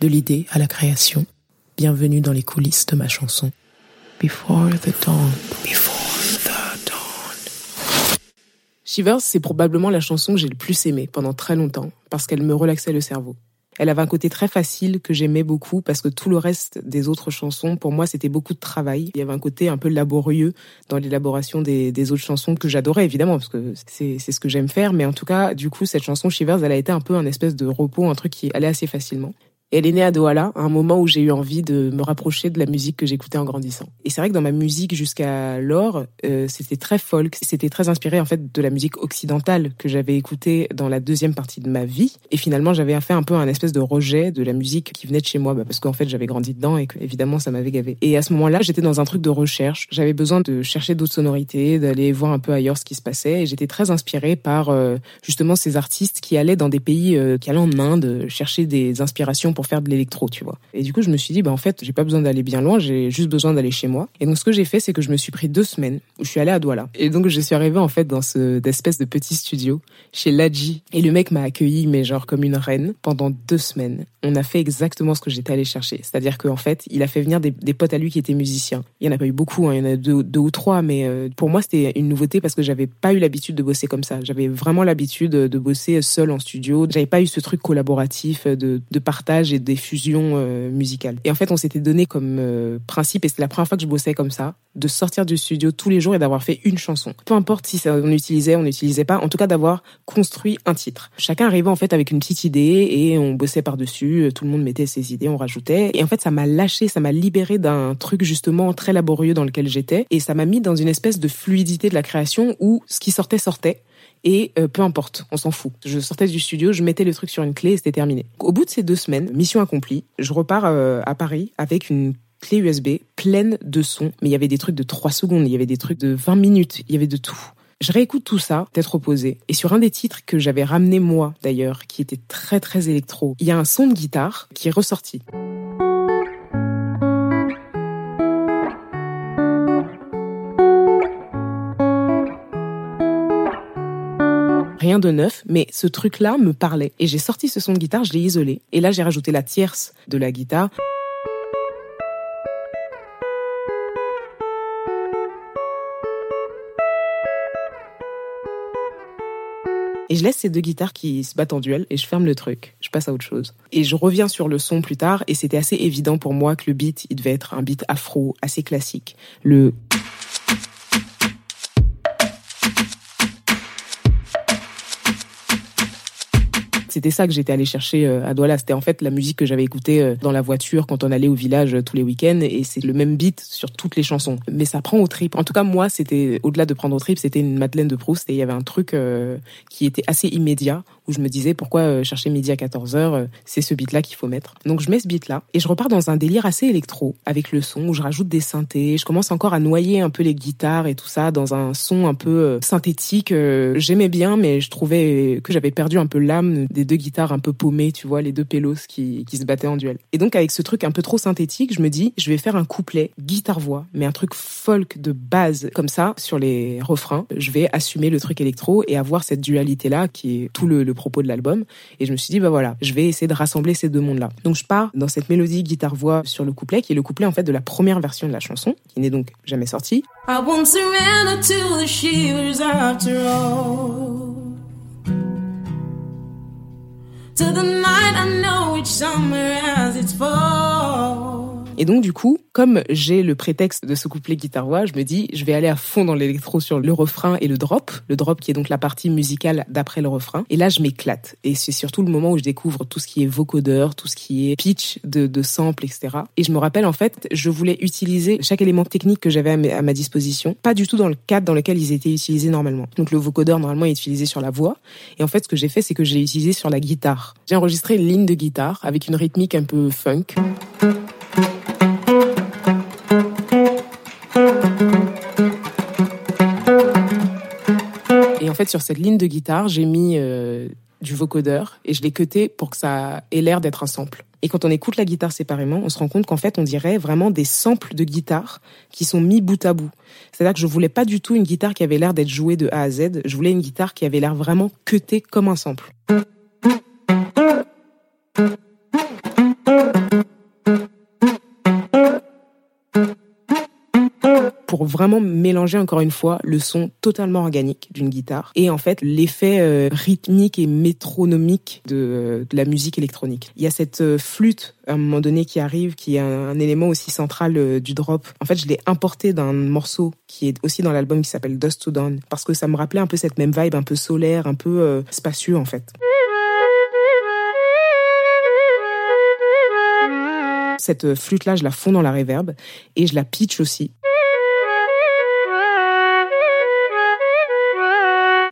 de l'idée à la création. Bienvenue dans les coulisses de ma chanson. Before the dawn, before the dawn. Shivers, c'est probablement la chanson que j'ai le plus aimée pendant très longtemps parce qu'elle me relaxait le cerveau. Elle avait un côté très facile que j'aimais beaucoup parce que tout le reste des autres chansons, pour moi, c'était beaucoup de travail. Il y avait un côté un peu laborieux dans l'élaboration des, des, autres chansons que j'adorais évidemment parce que c'est ce que j'aime faire. Mais en tout cas, du coup, cette chanson Shivers, elle a été un peu un espèce de repos, un truc qui allait assez facilement elle est née à Douala, à un moment où j'ai eu envie de me rapprocher de la musique que j'écoutais en grandissant. Et c'est vrai que dans ma musique jusqu'alors, euh, c'était très folk, c'était très inspiré en fait de la musique occidentale que j'avais écoutée dans la deuxième partie de ma vie. Et finalement, j'avais fait un peu un espèce de rejet de la musique qui venait de chez moi, bah, parce qu'en fait, j'avais grandi dedans et que évidemment, ça m'avait gavé. Et à ce moment-là, j'étais dans un truc de recherche. J'avais besoin de chercher d'autres sonorités, d'aller voir un peu ailleurs ce qui se passait. Et j'étais très inspirée par euh, justement ces artistes qui allaient dans des pays, euh, qui allaient en Inde chercher des inspirations faire de l'électro, tu vois. Et du coup, je me suis dit, bah en fait, j'ai pas besoin d'aller bien loin, j'ai juste besoin d'aller chez moi. Et donc, ce que j'ai fait, c'est que je me suis pris deux semaines où je suis allée à Douala. Et donc, je suis arrivée en fait dans ce espèce de petit studio chez Ladji. Et le mec m'a accueilli, mais genre comme une reine, pendant deux semaines. On a fait exactement ce que j'étais allée chercher. C'est-à-dire qu'en fait, il a fait venir des, potes à lui qui étaient musiciens. Il y en a pas eu beaucoup, hein. il y en a deux, ou trois, mais euh, pour moi, c'était une nouveauté parce que j'avais pas eu l'habitude de bosser comme ça. J'avais vraiment l'habitude de bosser seul en studio. J'avais pas eu ce truc collaboratif de, de partage et des fusions euh, musicales. Et en fait, on s'était donné comme euh, principe, et c'était la première fois que je bossais comme ça, de sortir du studio tous les jours et d'avoir fait une chanson. Peu importe si ça, on utilisait, on n'utilisait pas, en tout cas d'avoir construit un titre. Chacun arrivait en fait avec une petite idée et on bossait par-dessus, tout le monde mettait ses idées, on rajoutait. Et en fait, ça m'a lâché, ça m'a libéré d'un truc justement très laborieux dans lequel j'étais, et ça m'a mis dans une espèce de fluidité de la création où ce qui sortait sortait et euh, peu importe, on s'en fout. Je sortais du studio, je mettais le truc sur une clé et c'était terminé. Au bout de ces deux semaines, mission accomplie, je repars euh, à Paris avec une clé USB pleine de sons, mais il y avait des trucs de 3 secondes, il y avait des trucs de 20 minutes, il y avait de tout. Je réécoute tout ça, peut-être reposé. Et sur un des titres que j'avais ramené moi, d'ailleurs, qui était très très électro, il y a un son de guitare qui est ressorti. Rien de neuf, mais ce truc-là me parlait. Et j'ai sorti ce son de guitare, je l'ai isolé. Et là, j'ai rajouté la tierce de la guitare. Et je laisse ces deux guitares qui se battent en duel et je ferme le truc. Je passe à autre chose. Et je reviens sur le son plus tard et c'était assez évident pour moi que le beat, il devait être un beat afro, assez classique. Le C'était ça que j'étais allée chercher euh, à Douala. C'était en fait la musique que j'avais écoutée euh, dans la voiture quand on allait au village euh, tous les week-ends et c'est le même beat sur toutes les chansons. Mais ça prend au trip. En tout cas, moi, c'était au-delà de prendre au trip, c'était une Madeleine de Proust et il y avait un truc qui était assez immédiat où je me disais pourquoi chercher midi à 14h, c'est ce beat là qu'il faut mettre. Donc je mets ce beat là et je repars dans un délire assez électro avec le son où je rajoute des synthés, je commence encore à noyer un peu les guitares et tout ça dans un son un peu synthétique. J'aimais bien mais je trouvais que j'avais perdu un peu l'âme des deux guitares un peu paumées, tu vois, les deux pélos qui, se battaient en duel. Et donc avec ce truc un peu trop synthétique, je me dis, je vais faire un couplet guitare-voix, mais un truc folk de base, comme ça, sur les refrains. Je vais assumer le truc électro et avoir cette dualité-là qui est tout le propos de l'album. Et je me suis dit, bah voilà, je vais essayer de rassembler ces deux mondes-là. Donc je pars dans cette mélodie guitare-voix sur le couplet, qui est le couplet en fait de la première version de la chanson, qui n'est donc jamais sortie. Surrender to the after all. The night I know its fall. Et donc, du coup, comme j'ai le prétexte de ce couplet guitare-voix, je me dis, je vais aller à fond dans l'électro sur le refrain et le drop. Le drop qui est donc la partie musicale d'après le refrain. Et là, je m'éclate. Et c'est surtout le moment où je découvre tout ce qui est vocodeur, tout ce qui est pitch de, de sample, etc. Et je me rappelle, en fait, je voulais utiliser chaque élément technique que j'avais à, ma disposition, pas du tout dans le cadre dans lequel ils étaient utilisés normalement. Donc, le vocodeur, normalement, est utilisé sur la voix. Et en fait, ce que j'ai fait, c'est que j'ai utilisé sur la guitare. J'ai enregistré une ligne de guitare avec une rythmique un peu funk. Sur cette ligne de guitare, j'ai mis euh, du vocodeur et je l'ai cuté pour que ça ait l'air d'être un sample. Et quand on écoute la guitare séparément, on se rend compte qu'en fait, on dirait vraiment des samples de guitare qui sont mis bout à bout. C'est-à-dire que je voulais pas du tout une guitare qui avait l'air d'être jouée de A à Z. Je voulais une guitare qui avait l'air vraiment cutée comme un sample. Pour vraiment mélanger encore une fois le son totalement organique d'une guitare et en fait l'effet euh, rythmique et métronomique de, de, la musique électronique. Il y a cette euh, flûte à un moment donné qui arrive, qui est un, élément aussi central euh, du drop. En fait, je l'ai importé d'un morceau qui est aussi dans l'album qui s'appelle Dust to Dawn parce que ça me rappelait un peu cette même vibe, un peu solaire, un peu spacieux en fait. Cette flûte-là, je la fonds dans la reverb et je la pitch aussi.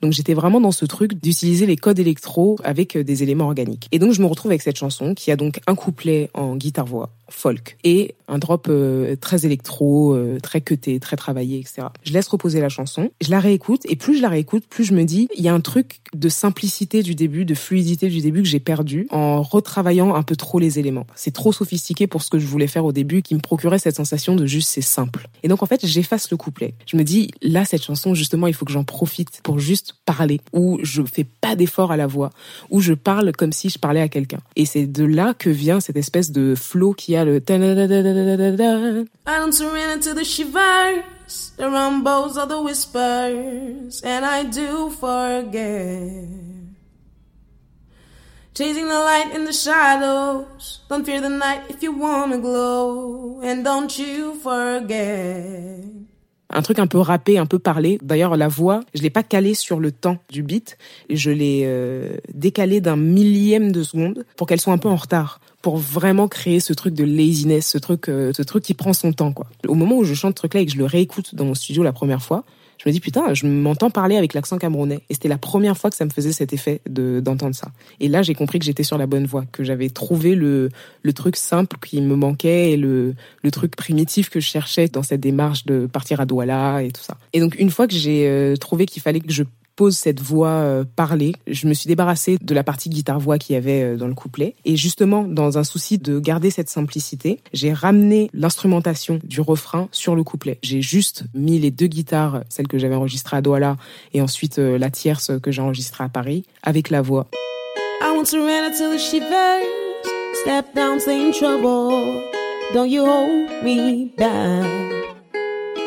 Donc j'étais vraiment dans ce truc d'utiliser les codes électro avec euh, des éléments organiques. Et donc je me retrouve avec cette chanson qui a donc un couplet en guitare-voix folk et un drop euh, très électro, euh, très cuté, très travaillé, etc. Je laisse reposer la chanson, je la réécoute et plus je la réécoute, plus je me dis il y a un truc de simplicité du début, de fluidité du début que j'ai perdu en retravaillant un peu trop les éléments. C'est trop sophistiqué pour ce que je voulais faire au début qui me procurait cette sensation de juste c'est simple. Et donc en fait j'efface le couplet. Je me dis là cette chanson justement il faut que j'en profite pour juste parler où je fais pas d'effort à la voix, où je parle comme si je parlais à quelqu'un. Et c'est de là que vient cette espèce de flow qui a le I don't surrender to the shivers, the rumbles or the whispers, and I do forget. Chasing the light in the shadows. Don't fear the night if you wanna glow, and don't you forget un truc un peu rappé, un peu parlé. D'ailleurs, la voix, je l'ai pas calée sur le temps du beat, je l'ai euh, décalée d'un millième de seconde pour qu'elle soit un peu en retard, pour vraiment créer ce truc de laziness, ce truc, euh, ce truc qui prend son temps, quoi. Au moment où je chante ce truc-là et que je le réécoute dans mon studio la première fois, je me dis putain, je m'entends parler avec l'accent camerounais. Et c'était la première fois que ça me faisait cet effet de d'entendre ça. Et là, j'ai compris que j'étais sur la bonne voie, que j'avais trouvé le le truc simple qui me manquait et le le truc primitif que je cherchais dans cette démarche de partir à Douala et tout ça. Et donc une fois que j'ai euh, trouvé qu'il fallait que je pose cette voix euh, parlée. Je me suis débarrassée de la partie guitare-voix qu'il y avait euh, dans le couplet. Et justement, dans un souci de garder cette simplicité, j'ai ramené l'instrumentation du refrain sur le couplet. J'ai juste mis les deux guitares, celle que j'avais enregistrée à Douala et ensuite euh, la tierce que j'ai enregistrée à Paris, avec la voix. I want to run until the shivers, step down, stay in trouble. Don't you hold me back.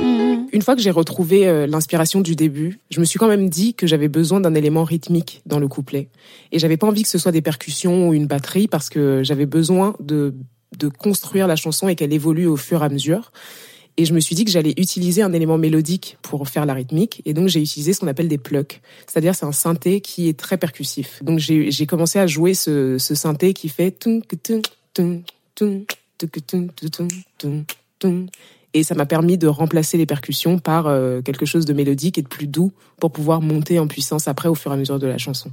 Mm-hmm. Une fois que j'ai retrouvé euh, l'inspiration du début, je me suis quand même dit que j'avais besoin d'un élément rythmique dans le couplet. Et j'avais pas envie que ce soit des percussions ou une batterie parce que j'avais besoin de, de construire la chanson et qu'elle évolue au fur et à mesure. Et je me suis dit que j'allais utiliser un élément mélodique pour faire la rythmique. Et donc, j'ai utilisé ce qu'on appelle des plucks. C'est-à-dire, c'est un synthé qui est très percussif. Donc, j'ai commencé à jouer ce, synthé qui fait ça m'a permis de remplacer les percussions par euh, quelque chose de mélodique et de plus doux pour pouvoir monter en puissance après au fur et à mesure de la chanson.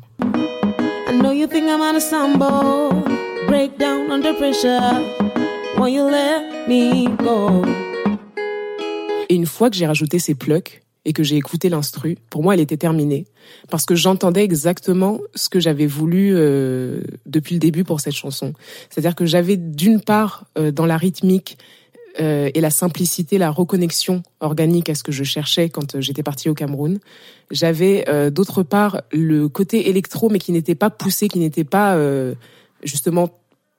Et une fois que j'ai rajouté ces plucks et que j'ai écouté l'instru, pour moi elle était terminée parce que j'entendais exactement ce que j'avais voulu euh, depuis le début pour cette chanson. C'est-à-dire que j'avais d'une part euh, dans la rythmique euh, et la simplicité, la reconnexion organique à ce que je cherchais quand euh, j'étais partie au Cameroun. J'avais euh, d'autre part le côté électro, mais qui n'était pas poussé, qui n'était pas justement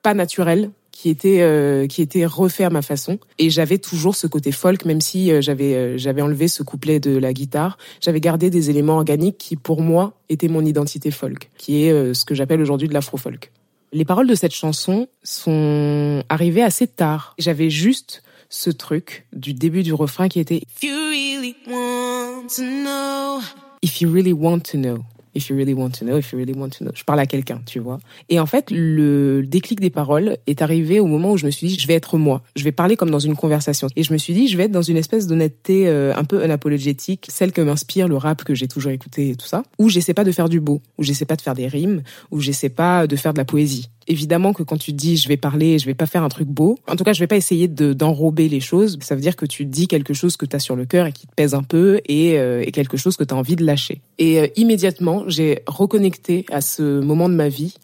pas naturel, qui était qui était refait à ma façon. Et j'avais toujours ce côté folk, même si j'avais j'avais enlevé ce couplet de la guitare. J'avais gardé des éléments organiques qui, pour moi, étaient mon identité folk, qui est ce que j'appelle aujourd'hui de l'afro folk. Les paroles de cette chanson sont arrivées assez tard. J'avais juste ce truc du début du refrain qui était If you really want to know. If you really want to know. If you really want to know, if you really want to know. Je parle à quelqu'un, tu vois. Et en fait, le déclic des paroles est arrivé au moment où je me suis dit, je vais être moi. Je vais parler comme dans une conversation. Et je me suis dit, je vais être dans une espèce d'honnêteté euh, un peu unapologétique, celle que m'inspire le rap que j'ai toujours écouté et tout ça, où j'essaie pas de faire du beau, où j'essaie pas de faire des rimes, où j'essaie pas de faire de la poésie évidemment que quand tu dis je vais parler, je vais pas faire un truc beau. En tout cas, je vais pas essayer de d'enrober les choses. Ça veut dire que tu dis quelque chose que tu as sur le cœur et qui te pèse un peu et, euh, et quelque chose que tu as envie de lâcher. Et euh, immédiatement, j'ai reconnecté à ce moment de ma vie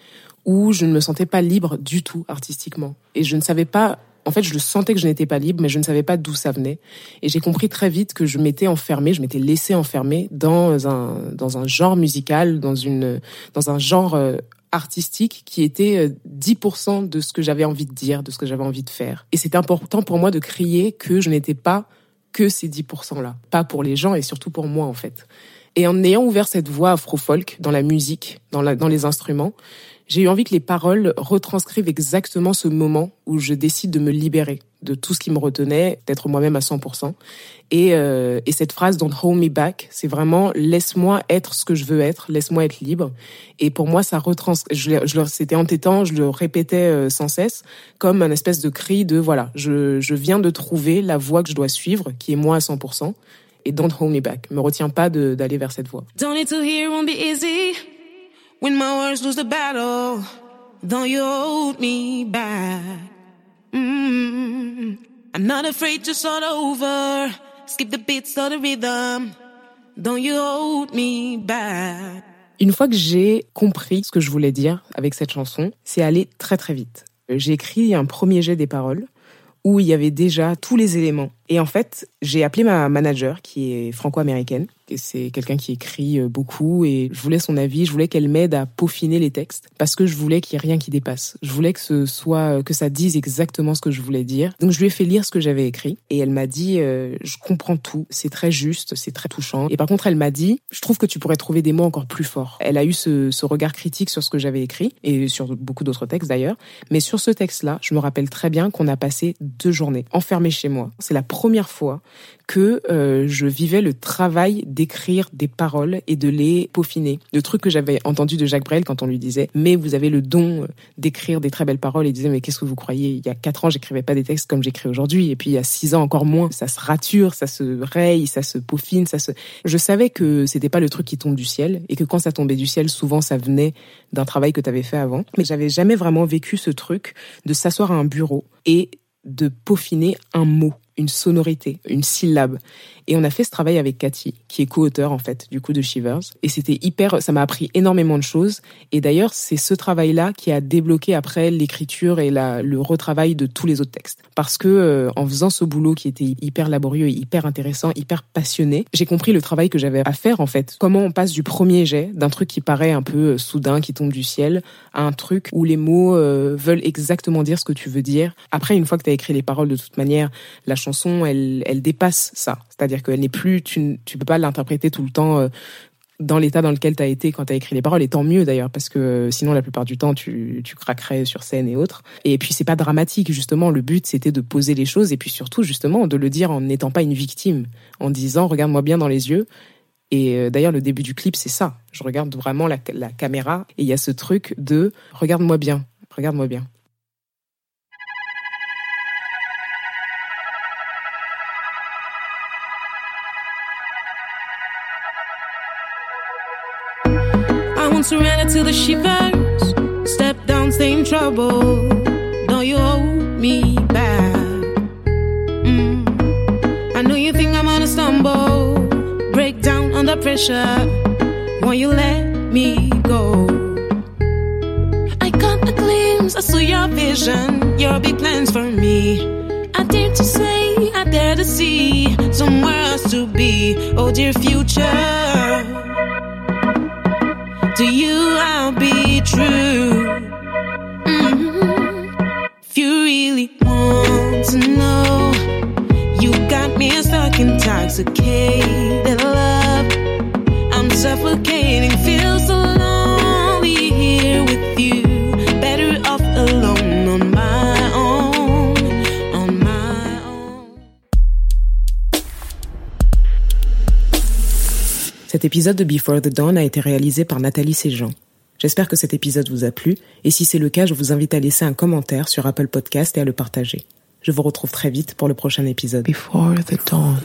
où je ne me sentais pas libre du tout artistiquement et je ne savais pas en fait, je le sentais que je n'étais pas libre, mais je ne savais pas d'où ça venait. Et j'ai compris très vite que je m'étais enfermée, je m'étais laissée enfermer dans un dans un genre musical, dans une dans un genre euh, artistique qui était 10% euh, de ce que j'avais envie de dire, de ce que j'avais envie de faire. Et c'était important pour moi de crier que je n'étais pas que ces 10%-là. Pas pour les gens et surtout pour moi, en fait. Et en ayant ouvert cette voie afro-folk dans la musique, dans, la, dans les instruments, j'ai eu envie que les paroles retranscrivent exactement ce moment où je décide de me libérer de tout ce qui me retenait, d'être moi-même à 100%. Et, euh, et cette phrase Don't hold me back, c'est vraiment laisse-moi être ce que je veux être, laisse-moi être libre. Et pour moi, ça retrans, je, je c'était entêtant, je le répétais euh, sans cesse comme un espèce de cri de voilà, je, je viens de trouver la voie que je dois suivre, qui est moi à 100%. Et don't hold me back. Me retiens pas d'aller vers cette voie. Don't need to hear won't be easy. When the battle, don't you hold me back. Mm-hmm. I'm not afraid to start over. Skip the beats the rhythm. Don't you hold me back. Une fois que j'ai compris ce que je voulais dire avec cette chanson, c'est aller très très vite. J'ai écrit un premier jet des paroles où il y avait déjà tous les éléments. Et en fait, j'ai appelé ma manager qui est franco-américaine c'est quelqu'un qui écrit euh, beaucoup et je voulais son avis, je voulais qu'elle m'aide à peaufiner les textes parce que je voulais qu'il y ait rien qui dépasse. Je voulais que ce soit que ça dise exactement ce que je voulais dire. Donc je lui ai fait lire ce que j'avais écrit et elle m'a dit euh, je comprends tout, c'est très juste, c'est très touchant. Et par contre, elle m'a dit je trouve que tu pourrais trouver des mots encore plus forts. Elle a eu ce, ce regard critique sur ce que j'avais écrit et sur beaucoup d'autres textes d'ailleurs, mais sur ce texte-là, je me rappelle très bien qu'on a passé deux journées enfermés chez moi. C'est la première fois que euh, je vivais le travail d'écrire des paroles et de les peaufiner. Le truc que j'avais entendu de Jacques Brel quand on lui disait mais vous avez le don euh, d'écrire des très belles paroles il disait mais qu'est-ce que vous croyez? Il y a quatre ans j'écrivais pas des textes comme j'écris aujourd'hui. Et puis il y a six ans encore moins. Ça se rature ça se raye ça se peaufine ça se je savais que c'était pas le truc qui tombe du ciel et que quand ça tombait du ciel souvent ça venait d'un travail que tu avais fait avant. Mais j'avais jamais vraiment vécu ce truc de s'asseoir à un bureau et de peaufiner un mot une sonorité, une syllabe. Et on a fait ce travail avec Cathy, qui est co-auteur en fait du coup de Shivers. Et c'était hyper, ça m'a appris énormément de choses. Et d'ailleurs, c'est ce travail-là qui a débloqué après l'écriture et le retravail de tous les autres textes. Parce que euh, en faisant ce boulot qui était hyper laborieux et hyper intéressant, hyper passionné, j'ai compris le travail que j'avais à faire en fait. Comment on passe du premier jet, d'un truc qui paraît un peu euh, soudain, qui tombe du ciel, à un truc où les mots euh, veulent exactement dire ce que tu veux dire. Après, une fois que tu as écrit les paroles de toute manière, la chanson, elle, elle dépasse ça. C'est-à-dire qu'elle n'est plus, tu, tu peux pas l'interpréter tout le temps euh, dans l'état dans lequel tu as été quand tu as écrit les paroles, et tant mieux d'ailleurs, parce que euh, sinon la plupart du temps tu, tu craquerais sur scène et autres. Et puis c'est pas dramatique, justement, le but c'était de poser les choses, et puis surtout justement de le dire en n'étant pas une victime, en disant regarde-moi bien dans les yeux. Et euh, d'ailleurs le début du clip c'est ça, je regarde vraiment la, la caméra, et il y a ce truc de regarde-moi bien, regarde-moi bien. Surrender to the shivers. Step down, stay in trouble. Don't you hold me back? Mm. I know you think I'm gonna stumble, break down under pressure. Won't you let me go? I got a glimpse, I saw your vision, your big plans for me. I dare to say, I dare to see somewhere else to be. Oh, dear future to you I'll be true. Mm-hmm. If you really want to know, you got me stuck intoxicated love. I'm suffocating, feel so lonely Cet épisode de Before the Dawn a été réalisé par Nathalie Séjean. J'espère que cet épisode vous a plu, et si c'est le cas, je vous invite à laisser un commentaire sur Apple Podcast et à le partager. Je vous retrouve très vite pour le prochain épisode. Before the dawn.